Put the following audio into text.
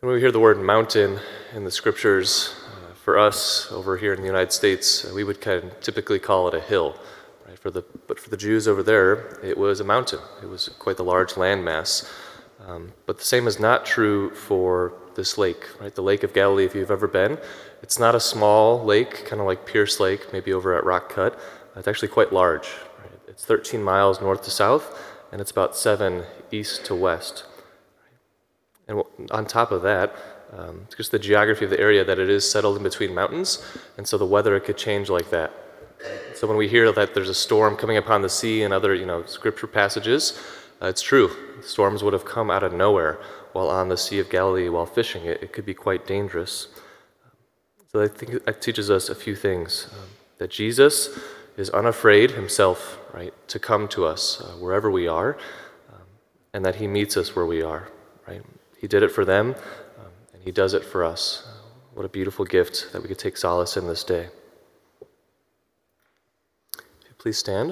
When we hear the word mountain in the scriptures, uh, for us over here in the United States, uh, we would kind of typically call it a hill. Right? For the, but for the Jews over there, it was a mountain. It was quite the large landmass. Um, but the same is not true for this lake, right? The Lake of Galilee, if you've ever been, it's not a small lake, kind of like Pierce Lake, maybe over at Rock Cut. It's actually quite large. Right? It's 13 miles north to south, and it's about seven east to west. And on top of that, um, it's just the geography of the area that it is settled in between mountains, and so the weather could change like that. So when we hear that there's a storm coming upon the sea and other, you know, scripture passages, uh, it's true. Storms would have come out of nowhere while on the Sea of Galilee while fishing. It, it could be quite dangerous. So I think that teaches us a few things. Um, that Jesus is unafraid himself, right, to come to us uh, wherever we are, um, and that he meets us where we are, right? He did it for them, um, and he does it for us. What a beautiful gift that we could take solace in this day. Please stand.